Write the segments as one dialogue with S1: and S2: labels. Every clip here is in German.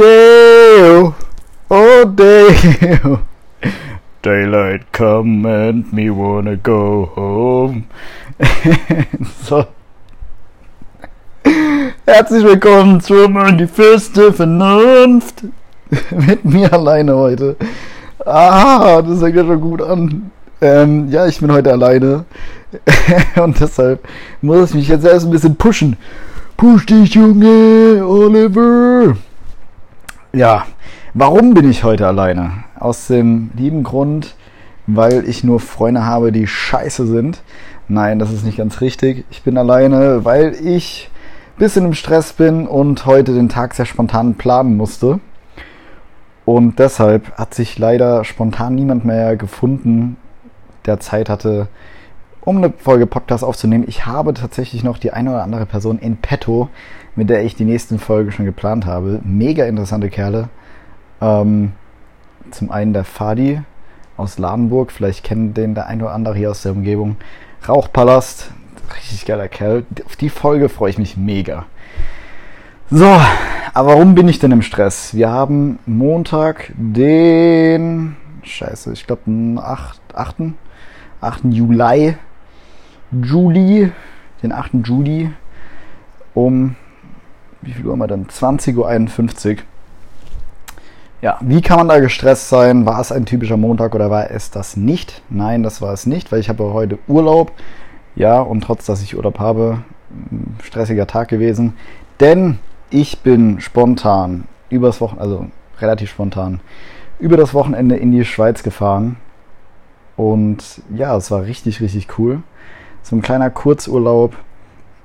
S1: Dale, oh Dale. Daylight come and me wanna go home. so. Herzlich willkommen zu Die feste Vernunft. Mit mir alleine heute. Ah, das fängt ja schon gut an. Ähm, ja, ich bin heute alleine. Und deshalb muss ich mich jetzt erst ein bisschen pushen. Push dich, Junge, Oliver. Ja, warum bin ich heute alleine? Aus dem lieben Grund, weil ich nur Freunde habe, die scheiße sind. Nein, das ist nicht ganz richtig. Ich bin alleine, weil ich ein bisschen im Stress bin und heute den Tag sehr spontan planen musste. Und deshalb hat sich leider spontan niemand mehr gefunden, der Zeit hatte, um eine Folge Podcast aufzunehmen. Ich habe tatsächlich noch die eine oder andere Person in petto, mit der ich die nächsten Folge schon geplant habe. Mega interessante Kerle. Ähm, zum einen der Fadi aus Ladenburg, vielleicht kennt den der ein oder andere hier aus der Umgebung. Rauchpalast, richtig geiler Kerl. Auf die Folge freue ich mich mega. So, aber warum bin ich denn im Stress? Wir haben Montag den, scheiße, ich glaube den 8, 8. 8. Juli, Juli, den 8. Juli um, wie viel Uhr haben wir dann? 20.51 Uhr. Ja, wie kann man da gestresst sein? War es ein typischer Montag oder war es das nicht? Nein, das war es nicht, weil ich habe heute Urlaub. Ja, und trotz, dass ich Urlaub habe, stressiger Tag gewesen. Denn ich bin spontan übers Wochenende, also relativ spontan, über das Wochenende in die Schweiz gefahren. Und ja, es war richtig, richtig cool. So ein kleiner Kurzurlaub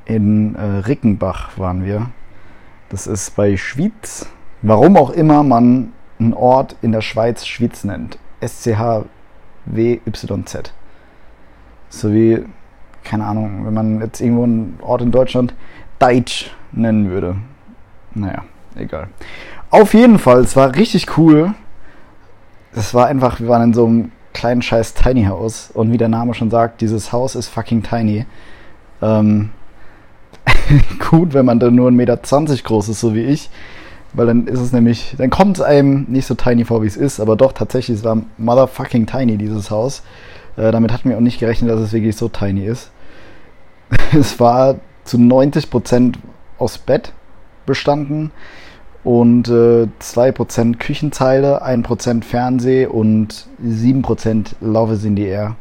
S1: in äh, Rickenbach waren wir. Das ist bei Schwyz. Warum auch immer man einen Ort in der Schweiz Schwyz nennt. S-C-H-W-Y-Z. So wie, keine Ahnung, wenn man jetzt irgendwo einen Ort in Deutschland Deutsch nennen würde. Naja, egal. Auf jeden Fall, es war richtig cool. Es war einfach, wir waren in so einem kleinen scheiß Tiny House und wie der Name schon sagt, dieses Haus ist fucking tiny. Ähm, gut, wenn man dann nur 1,20 Meter groß ist, so wie ich. Weil dann ist es nämlich, dann kommt es einem nicht so tiny vor, wie es ist, aber doch tatsächlich, es war motherfucking tiny, dieses Haus. Äh, damit hatten wir auch nicht gerechnet, dass es wirklich so tiny ist. es war zu 90% aus Bett bestanden und äh, 2% Küchenzeile, 1% Fernseh und 7% Love is in the Air.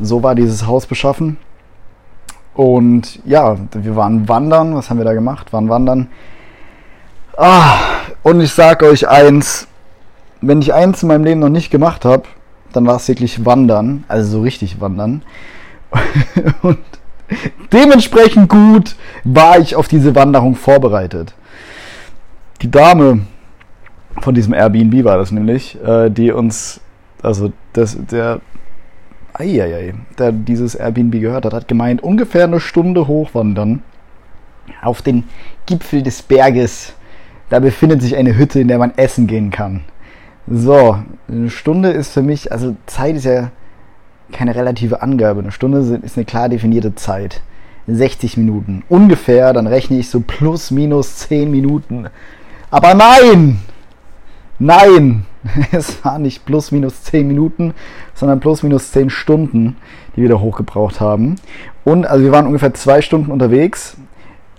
S1: So war dieses Haus beschaffen. Und ja, wir waren wandern. Was haben wir da gemacht? Waren wandern. Ah, und ich sag euch eins, wenn ich eins in meinem Leben noch nicht gemacht habe, dann war es wirklich wandern, also so richtig wandern. und dementsprechend gut war ich auf diese Wanderung vorbereitet. Die Dame von diesem Airbnb war das nämlich, äh, die uns, also das, der, eieiei, der dieses Airbnb gehört hat, hat gemeint, ungefähr eine Stunde hochwandern auf den Gipfel des Berges da befindet sich eine Hütte, in der man essen gehen kann. So, eine Stunde ist für mich, also Zeit ist ja keine relative Angabe. Eine Stunde ist eine klar definierte Zeit. 60 Minuten. Ungefähr, dann rechne ich so plus minus 10 Minuten. Aber nein! Nein! Es war nicht plus minus 10 Minuten, sondern plus minus 10 Stunden, die wir da hochgebraucht haben. Und also wir waren ungefähr zwei Stunden unterwegs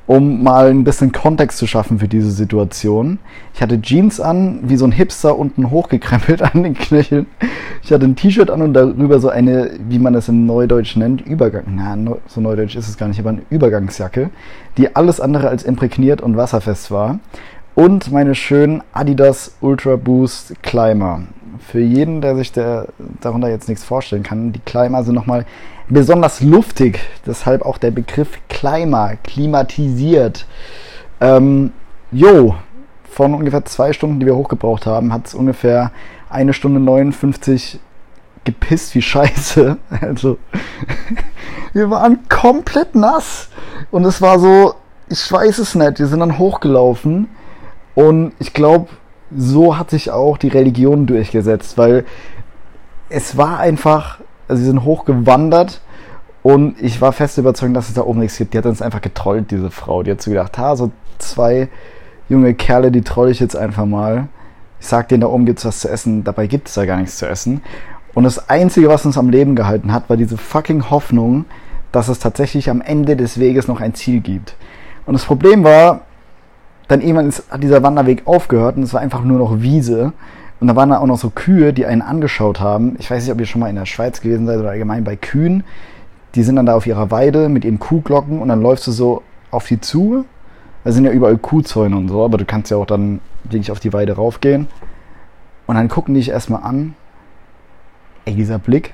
S1: um mal ein bisschen Kontext zu schaffen für diese Situation. Ich hatte Jeans an, wie so ein Hipster unten hochgekrempelt an den Knöcheln. Ich hatte ein T-Shirt an und darüber so eine, wie man das in Neudeutsch nennt, Übergang. Na, so Neudeutsch ist es gar nicht, aber eine Übergangsjacke, die alles andere als imprägniert und wasserfest war. Und meine schönen Adidas Ultra Boost Climber. Für jeden, der sich der, darunter jetzt nichts vorstellen kann, die Climber sind nochmal besonders luftig, deshalb auch der Begriff Klima, klimatisiert. Ähm, jo, von ungefähr zwei Stunden, die wir hochgebraucht haben, hat es ungefähr eine Stunde 59 gepisst wie Scheiße. Also, wir waren komplett nass. Und es war so, ich weiß es nicht, wir sind dann hochgelaufen. Und ich glaube, so hat sich auch die Religion durchgesetzt, weil es war einfach also sie sind hochgewandert und ich war fest überzeugt, dass es da oben nichts gibt. Die hat uns einfach getrollt, diese Frau. Die hat so gedacht, ha, so zwei junge Kerle, die troll ich jetzt einfach mal. Ich sag denen, da oben gibt's was zu essen, dabei gibt es da gar nichts zu essen. Und das Einzige, was uns am Leben gehalten hat, war diese fucking Hoffnung, dass es tatsächlich am Ende des Weges noch ein Ziel gibt. Und das Problem war, dann irgendwann ist, hat dieser Wanderweg aufgehört und es war einfach nur noch Wiese. Und da waren da auch noch so Kühe, die einen angeschaut haben. Ich weiß nicht, ob ihr schon mal in der Schweiz gewesen seid oder allgemein bei Kühen. Die sind dann da auf ihrer Weide mit ihren Kuhglocken und dann läufst du so auf die zu. Da sind ja überall Kuhzäune und so, aber du kannst ja auch dann wirklich auf die Weide raufgehen. Und dann gucken die dich erstmal an. Ey, dieser Blick.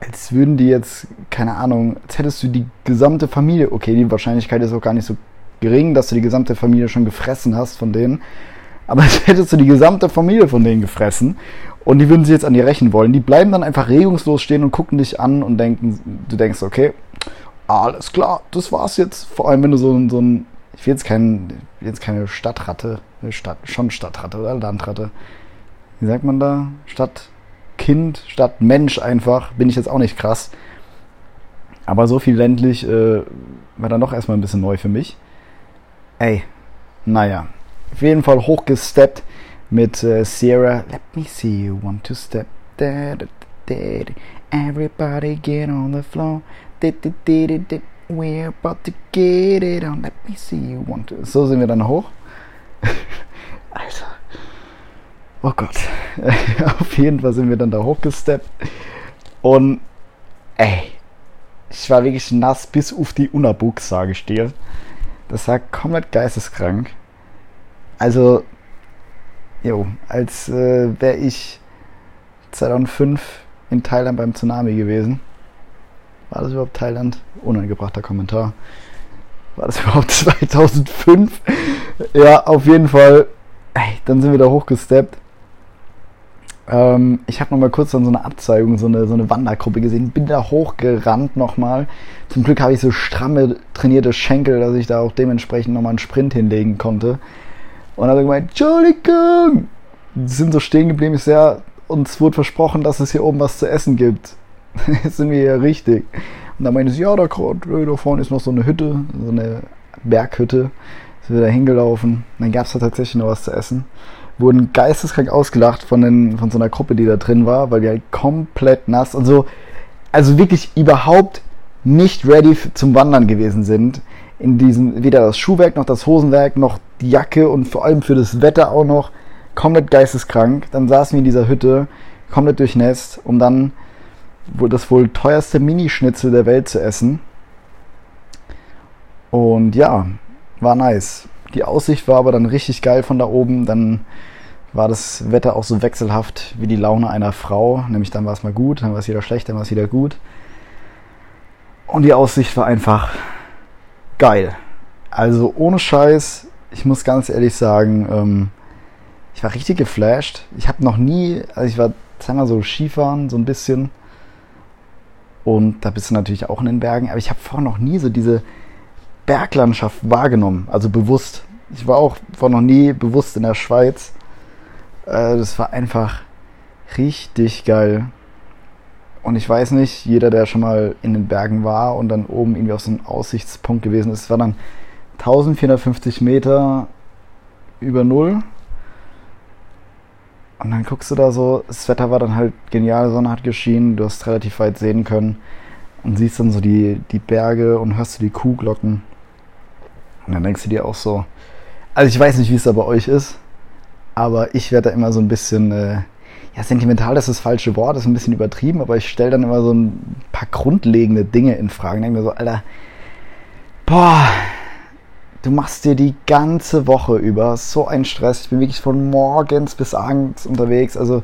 S1: Als würden die jetzt, keine Ahnung, als hättest du die gesamte Familie. Okay, die Wahrscheinlichkeit ist auch gar nicht so gering, dass du die gesamte Familie schon gefressen hast von denen. Aber als hättest du die gesamte Familie von denen gefressen. Und die würden sich jetzt an dir rächen wollen. Die bleiben dann einfach regungslos stehen und gucken dich an und denken, du denkst, okay, alles klar, das war's jetzt. Vor allem, wenn du so, so ein, ich will jetzt, kein, jetzt keine Stadtratte, Stadt, schon Stadtratte oder Landratte. Wie sagt man da? Stadtkind, Stadtmensch einfach. Bin ich jetzt auch nicht krass. Aber so viel ländlich äh, war dann doch erstmal ein bisschen neu für mich. Ey, naja. Auf jeden Fall hochgesteppt mit äh, Sierra. Let me see you want to step. Da, da, da, Everybody get on the floor. We're about to get it on. Let me see you want to. So sind wir dann hoch. Alter. Oh Gott. Auf jeden Fall sind wir dann da hochgesteppt. Und ey, ich war wirklich nass bis auf die Unabuchs, sage ich dir. Das war komplett geisteskrank. Also, jo, als äh, wäre ich 2005 in Thailand beim Tsunami gewesen. War das überhaupt Thailand? Unangebrachter Kommentar. War das überhaupt 2005? ja, auf jeden Fall. Ey, dann sind wir da hochgesteppt. Ähm, ich habe nochmal kurz dann so eine Abzeigung, so eine, so eine Wandergruppe gesehen. Bin da hochgerannt nochmal. Zum Glück habe ich so stramme, trainierte Schenkel, dass ich da auch dementsprechend nochmal einen Sprint hinlegen konnte. Und hat er gemeint, Entschuldigung! Sind so stehen geblieben. Ich sehr, uns wurde versprochen, dass es hier oben was zu essen gibt. Jetzt sind wir hier richtig. Und dann meinte sie, ja, da, da vorne ist noch so eine Hütte, so eine Berghütte. Sind wir da hingelaufen. Dann gab es da tatsächlich noch was zu essen. Wurden geisteskrank ausgelacht von, den, von so einer Gruppe, die da drin war, weil die halt komplett nass und so, also wirklich überhaupt nicht ready zum Wandern gewesen sind. In diesem, weder das Schuhwerk noch das Hosenwerk noch die Jacke und vor allem für das Wetter auch noch komplett geisteskrank. Dann saßen wir in dieser Hütte, komplett durchnässt, um dann wohl das wohl teuerste Minischnitzel der Welt zu essen. Und ja, war nice. Die Aussicht war aber dann richtig geil von da oben. Dann war das Wetter auch so wechselhaft wie die Laune einer Frau. Nämlich dann war es mal gut, dann war es wieder schlecht, dann war es wieder gut. Und die Aussicht war einfach geil. Also ohne Scheiß, ich muss ganz ehrlich sagen, ähm, ich war richtig geflasht. Ich habe noch nie, also ich war zweimal so Skifahren, so ein bisschen. Und da bist du natürlich auch in den Bergen. Aber ich habe vorher noch nie so diese Berglandschaft wahrgenommen. Also bewusst. Ich war auch vor noch nie bewusst in der Schweiz. Äh, das war einfach richtig geil. Und ich weiß nicht, jeder, der schon mal in den Bergen war und dann oben irgendwie auf so einem Aussichtspunkt gewesen ist, war dann 1450 Meter über Null. Und dann guckst du da so, das Wetter war dann halt genial, Sonne hat geschienen, du hast relativ weit sehen können und siehst dann so die, die Berge und hörst du die Kuhglocken. Und dann denkst du dir auch so, also ich weiß nicht, wie es da bei euch ist, aber ich werde da immer so ein bisschen, äh, ja, sentimental das ist das falsche Wort, ist ein bisschen übertrieben, aber ich stelle dann immer so ein paar grundlegende Dinge in Frage. Denke mir so, Alter, boah, du machst dir die ganze Woche über so einen Stress. Ich bin wirklich von morgens bis abends unterwegs. Also,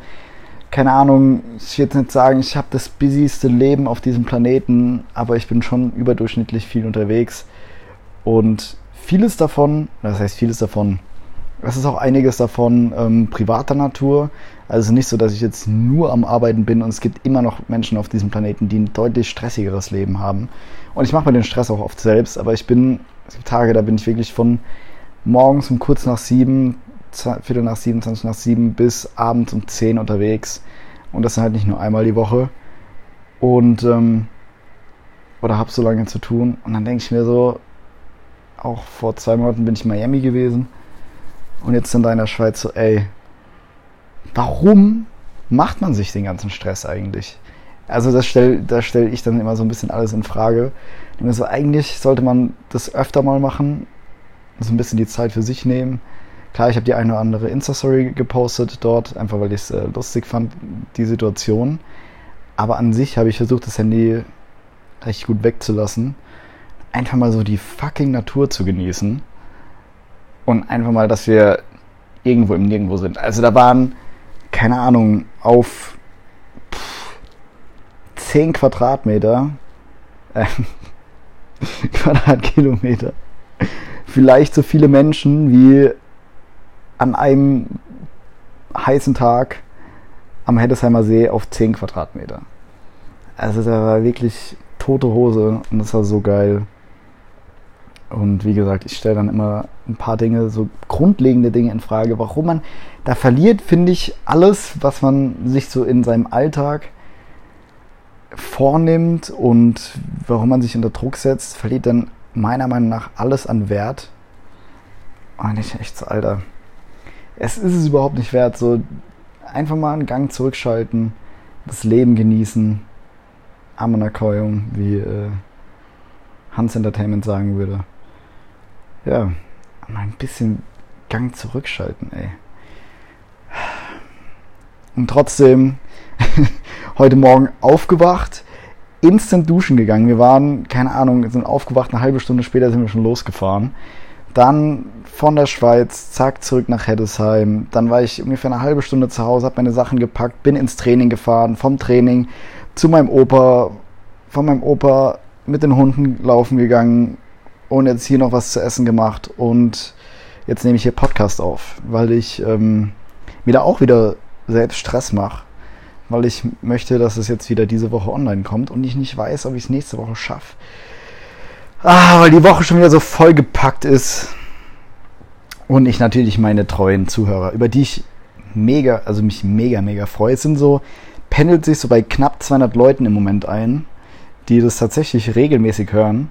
S1: keine Ahnung, ich will jetzt nicht sagen, ich habe das busyste Leben auf diesem Planeten, aber ich bin schon überdurchschnittlich viel unterwegs. Und vieles davon, das heißt vieles davon, es ist auch einiges davon ähm, privater Natur. Also nicht so, dass ich jetzt nur am Arbeiten bin und es gibt immer noch Menschen auf diesem Planeten, die ein deutlich stressigeres Leben haben. Und ich mache mir den Stress auch oft selbst, aber ich bin es gibt Tage, da bin ich wirklich von morgens um kurz nach sieben, Viertel nach sieben, 20 nach sieben bis abends um zehn unterwegs. Und das sind halt nicht nur einmal die Woche. Und, ähm, oder hab so lange zu tun. Und dann denke ich mir so, auch vor zwei Monaten bin ich in Miami gewesen. Und jetzt sind da in der Schweiz so, ey, warum macht man sich den ganzen Stress eigentlich? Also das stelle das stell ich dann immer so ein bisschen alles in Frage. Also eigentlich sollte man das öfter mal machen, so ein bisschen die Zeit für sich nehmen. Klar, ich habe die eine oder andere Insta-Story gepostet dort, einfach weil ich es äh, lustig fand, die Situation. Aber an sich habe ich versucht, das Handy recht gut wegzulassen. Einfach mal so die fucking Natur zu genießen. Und einfach mal, dass wir irgendwo im Nirgendwo sind. Also da waren, keine Ahnung, auf pff, 10 Quadratmeter, äh, Quadratkilometer, vielleicht so viele Menschen wie an einem heißen Tag am Heddesheimer See auf 10 Quadratmeter. Also da war wirklich tote Hose und das war so geil. Und wie gesagt, ich stelle dann immer ein paar Dinge, so grundlegende Dinge in Frage, warum man da verliert, finde ich, alles, was man sich so in seinem Alltag vornimmt und warum man sich unter Druck setzt, verliert dann meiner Meinung nach alles an Wert. Und ich echt so, Alter, es ist es überhaupt nicht wert, so einfach mal einen Gang zurückschalten, das Leben genießen, Amonakoyung, wie äh, Hans Entertainment sagen würde. Ja, mal ein bisschen Gang zurückschalten, ey. Und trotzdem heute Morgen aufgewacht, instant duschen gegangen. Wir waren, keine Ahnung, sind aufgewacht, eine halbe Stunde später sind wir schon losgefahren. Dann von der Schweiz, zack, zurück nach Heddesheim. Dann war ich ungefähr eine halbe Stunde zu Hause, habe meine Sachen gepackt, bin ins Training gefahren, vom Training zu meinem Opa, von meinem Opa mit den Hunden laufen gegangen und jetzt hier noch was zu essen gemacht und jetzt nehme ich hier Podcast auf, weil ich ähm, mir da auch wieder selbst Stress mache, weil ich möchte, dass es jetzt wieder diese Woche online kommt und ich nicht weiß, ob ich es nächste Woche schaffe. Ah, weil die Woche schon wieder so vollgepackt ist. Und ich natürlich meine treuen Zuhörer, über die ich mega, also mich mega, mega freue. Es sind so, pendelt sich so bei knapp 200 Leuten im Moment ein, die das tatsächlich regelmäßig hören.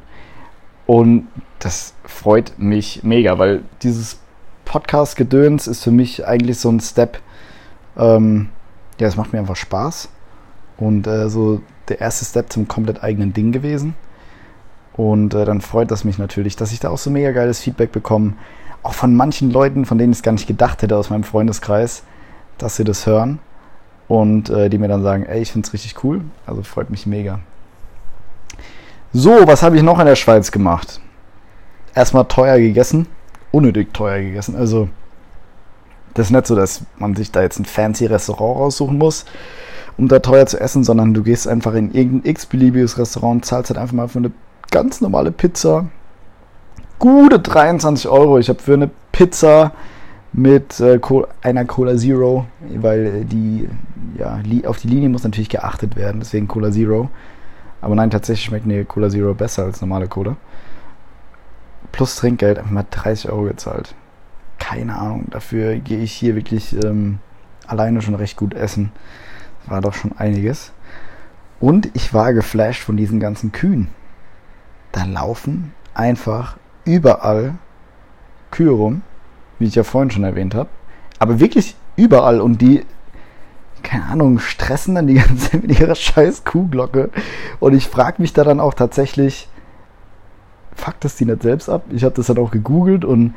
S1: Und das freut mich mega, weil dieses Podcast-Gedöns ist für mich eigentlich so ein Step. Ähm, ja, es macht mir einfach Spaß. Und äh, so der erste Step zum komplett eigenen Ding gewesen. Und äh, dann freut das mich natürlich, dass ich da auch so mega geiles Feedback bekomme. Auch von manchen Leuten, von denen ich es gar nicht gedacht hätte aus meinem Freundeskreis, dass sie das hören. Und äh, die mir dann sagen, ey, ich finde es richtig cool. Also freut mich mega. So, was habe ich noch in der Schweiz gemacht? Erstmal teuer gegessen. Unnötig teuer gegessen. Also, das ist nicht so, dass man sich da jetzt ein fancy Restaurant raussuchen muss, um da teuer zu essen, sondern du gehst einfach in irgendein x-beliebiges Restaurant, zahlst halt einfach mal für eine ganz normale Pizza. Gute 23 Euro. Ich habe für eine Pizza mit äh, einer Cola Zero, weil die, ja, auf die Linie muss natürlich geachtet werden, deswegen Cola Zero. Aber nein, tatsächlich schmeckt eine Cola Zero besser als normale Cola. Plus Trinkgeld einfach mal 30 Euro gezahlt. Keine Ahnung, dafür gehe ich hier wirklich ähm, alleine schon recht gut essen. War doch schon einiges. Und ich war geflasht von diesen ganzen Kühen da laufen einfach überall Kühe rum, wie ich ja vorhin schon erwähnt habe. Aber wirklich überall und die, keine Ahnung, stressen dann die ganze Zeit mit ihrer scheiß Kuhglocke. Und ich frage mich da dann auch tatsächlich, fuck das die nicht selbst ab? Ich habe das dann auch gegoogelt und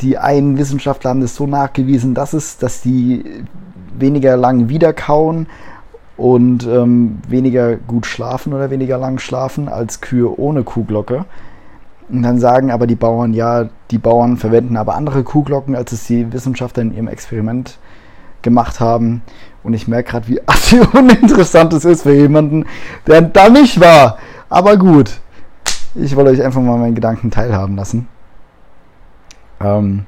S1: die einen Wissenschaftler haben das so nachgewiesen, dass es, dass die weniger lang wiederkauen und ähm, weniger gut schlafen oder weniger lang schlafen als Kühe ohne Kuhglocke. Und dann sagen aber die Bauern, ja, die Bauern verwenden aber andere Kuhglocken, als es die Wissenschaftler in ihrem Experiment gemacht haben. Und ich merke gerade, wie uninteressant es ist für jemanden, der da nicht war. Aber gut, ich wollte euch einfach mal meinen Gedanken teilhaben lassen. Ähm,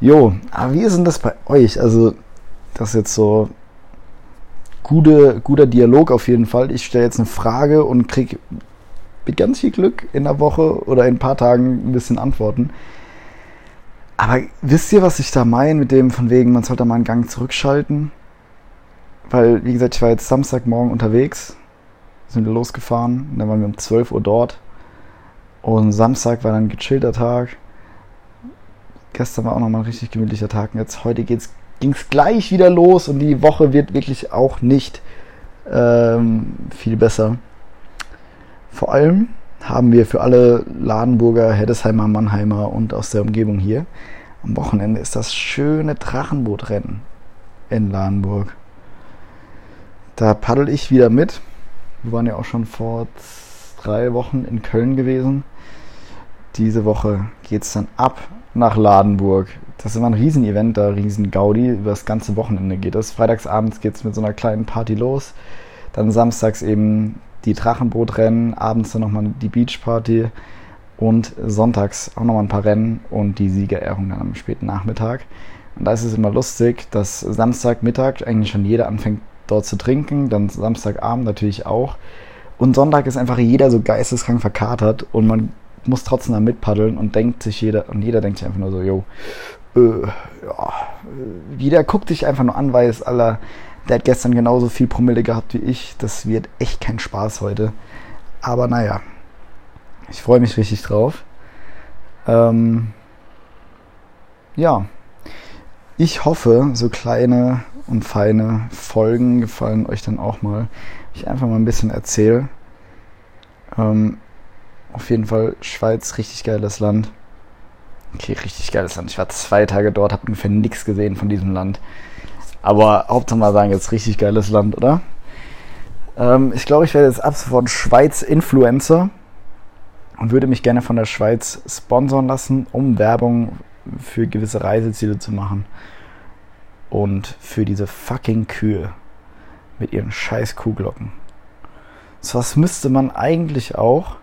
S1: jo, aber wie ist denn das bei euch? Also, das ist jetzt so gute, guter Dialog auf jeden Fall. Ich stelle jetzt eine Frage und kriege mit ganz viel Glück in der Woche oder in ein paar Tagen ein bisschen Antworten. Aber wisst ihr, was ich da meine mit dem von wegen, man sollte mal einen Gang zurückschalten? Weil, wie gesagt, ich war jetzt Samstagmorgen unterwegs, sind wir losgefahren, dann waren wir um 12 Uhr dort. Und Samstag war dann ein gechillter Tag. Gestern war auch nochmal ein richtig gemütlicher Tag. Und jetzt heute ging es gleich wieder los und die Woche wird wirklich auch nicht ähm, viel besser. Vor allem haben wir für alle Ladenburger, Heddesheimer, Mannheimer und aus der Umgebung hier am Wochenende ist das schöne Drachenbootrennen in Ladenburg. Da paddel ich wieder mit. Wir waren ja auch schon vor drei Wochen in Köln gewesen. Diese Woche geht es dann ab nach Ladenburg. Das ist immer ein Riesenevent da, riesen Gaudi. Über das ganze Wochenende geht es. Freitagsabends geht es mit so einer kleinen Party los. Dann samstags eben die Drachenbootrennen, abends dann nochmal die Beachparty und sonntags auch nochmal ein paar Rennen und die Siegerehrung dann am späten Nachmittag. Und da ist es immer lustig, dass Samstagmittag eigentlich schon jeder anfängt dort zu trinken, dann Samstagabend natürlich auch. Und Sonntag ist einfach jeder so geisteskrank verkatert und man muss trotzdem da mitpaddeln und denkt sich jeder, und jeder denkt sich einfach nur so, yo, äh, ja, jeder guckt sich einfach nur an, weil es aller, der hat gestern genauso viel Promille gehabt wie ich. Das wird echt kein Spaß heute. Aber naja, ich freue mich richtig drauf. Ähm, ja, ich hoffe, so kleine und feine Folgen gefallen euch dann auch mal. Ich einfach mal ein bisschen erzähle. Ähm, auf jeden Fall Schweiz, richtig geiles Land. Okay, richtig geiles Land. Ich war zwei Tage dort, habe ungefähr nichts gesehen von diesem Land. Aber Hauptsache mal sagen, jetzt richtig geiles Land, oder? Ähm, ich glaube, ich werde jetzt ab sofort Schweiz-Influencer und würde mich gerne von der Schweiz sponsern lassen, um Werbung für gewisse Reiseziele zu machen und für diese fucking Kühe mit ihren scheiß Kuhglocken. So was müsste man eigentlich auch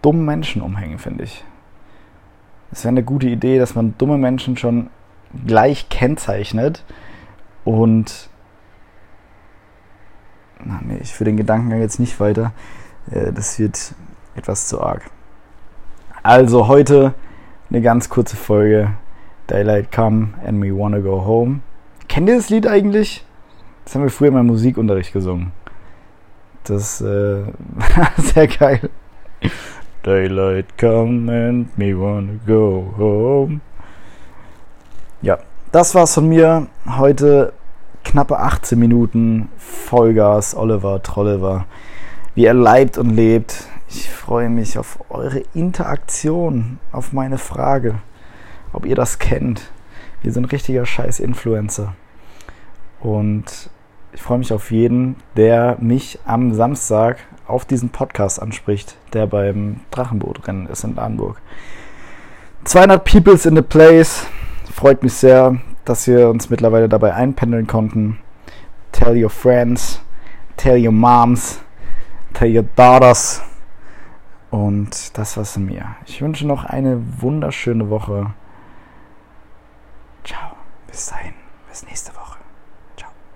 S1: dummen Menschen umhängen, finde ich. Es wäre eine gute Idee, dass man dumme Menschen schon gleich kennzeichnet und na nee, ich führe den Gedankengang jetzt nicht weiter. Äh, das wird etwas zu arg. Also heute eine ganz kurze Folge Daylight Come and We Wanna Go Home. Kennt ihr das Lied eigentlich? Das haben wir früher in meinem Musikunterricht gesungen. Das äh, sehr geil. Daylight come and me wanna go home. Ja, das war's von mir. Heute knappe 18 Minuten Vollgas, Oliver Trolliver. Wie er leibt und lebt. Ich freue mich auf eure Interaktion, auf meine Frage ob ihr das kennt. Wir sind richtiger Scheiß-Influencer. Und ich freue mich auf jeden, der mich am Samstag auf diesen Podcast anspricht, der beim Drachenbootrennen ist in Lahnburg. 200 Peoples in the place. Freut mich sehr, dass wir uns mittlerweile dabei einpendeln konnten. Tell your friends, tell your moms, tell your daughters. Und das war's von mir. Ich wünsche noch eine wunderschöne Woche. Bis dahin, bis nächste Woche.